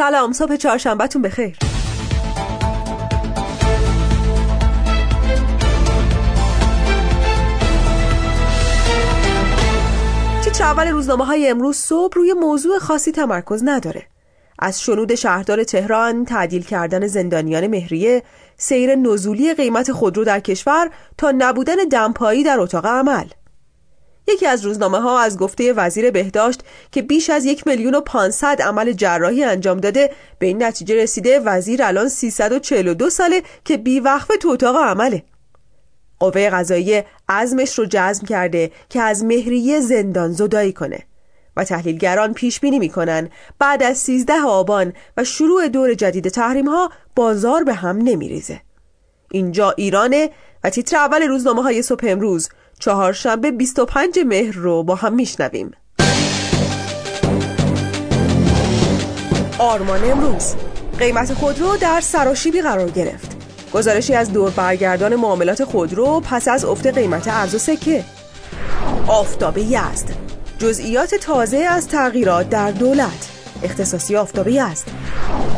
سلام صبح چهارشنبهتون بخیر. تیتر اول روزنامه های امروز صبح روی موضوع خاصی تمرکز نداره. از شنود شهردار تهران تعدیل کردن زندانیان مهریه سیر نزولی قیمت خودرو در کشور تا نبودن دمپایی در اتاق عمل. یکی از روزنامه ها از گفته وزیر بهداشت که بیش از یک میلیون و پانصد عمل جراحی انجام داده به این نتیجه رسیده وزیر الان 342 ساله که بیوقفه تو اتاق عمله. قوه قضایی عزمش رو جزم کرده که از مهریه زندان زدایی کنه و تحلیلگران پیش بینی می‌کنن. بعد از 13 آبان و شروع دور جدید تحریم ها بازار به هم نمیریزه. اینجا ایرانه و تیتر اول روزنامه های صبح امروز. چهارشنبه 25 مهر رو با هم میشنویم. آرمان امروز. قیمت خودرو در سراشیبی قرار گرفت. گزارشی از دور برگردان معاملات خودرو پس از افت قیمت ارز و سکه. آفتاب یزد. جزئیات تازه از تغییرات در دولت. اختصاصی آفتاب یزد.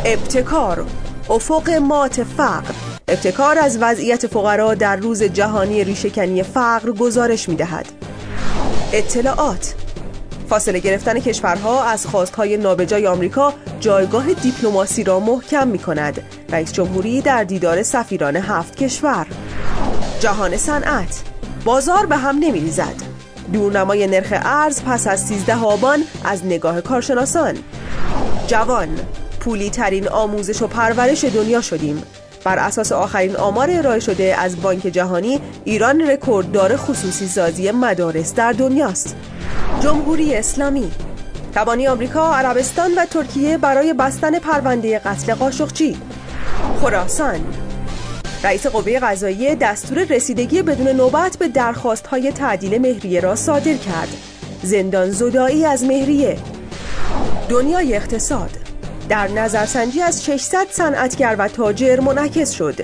ابتکار. افق مات فقر ابتکار از وضعیت فقرا در روز جهانی ریشهکنی فقر گزارش می دهد. اطلاعات فاصله گرفتن کشورها از خواستهای نابجای آمریکا جایگاه دیپلماسی را محکم می کند. رئیس جمهوری در دیدار سفیران هفت کشور جهان صنعت بازار به هم نمی ریزد. دورنمای نرخ ارز پس از 13 آبان از نگاه کارشناسان جوان پولی ترین آموزش و پرورش دنیا شدیم بر اساس آخرین آمار ارائه شده از بانک جهانی ایران رکورددار خصوصی سازی مدارس در دنیاست جمهوری اسلامی. توانی آمریکا، عربستان و ترکیه برای بستن پرونده قتل قاشقچی. خراسان. رئیس قوه قضاییه دستور رسیدگی بدون نوبت به درخواست های تعدیل مهریه را صادر کرد. زندان زدایی از مهریه. دنیای اقتصاد. در نظرسنجی از 600 صنعتگر و تاجر منعکس شد.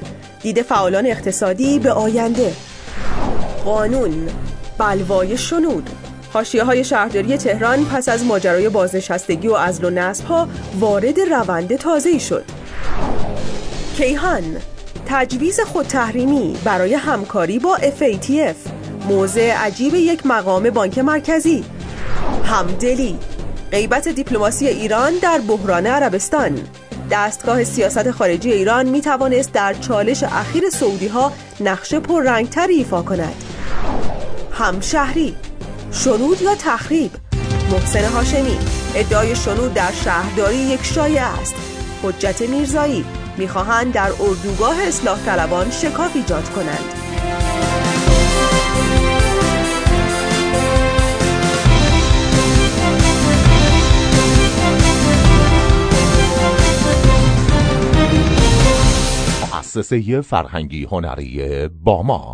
دید فعالان اقتصادی به آینده. قانون بلوای شنود. حاشیه های شهرداری تهران پس از ماجرای بازنشستگی و ازل و نصب ها وارد روند تازه شد. کیهان تجویز خود تحریمی برای همکاری با FATF موضع عجیب یک مقام بانک مرکزی. همدلی. غیبت دیپلماسی ایران در بحران عربستان. دستگاه سیاست خارجی ایران می توانست در چالش اخیر سعودی ها نقش پررنگتری ایفا کند. همشهری شنود یا تخریب؟ محسن هاشمی ادعای شنود در شهرداری یک شایع است. حجت میرزایی می‌خواهند در اردوگاه اصلاح طلبان شکاف ایجاد کنند. مؤسسه فرهنگی هنری باما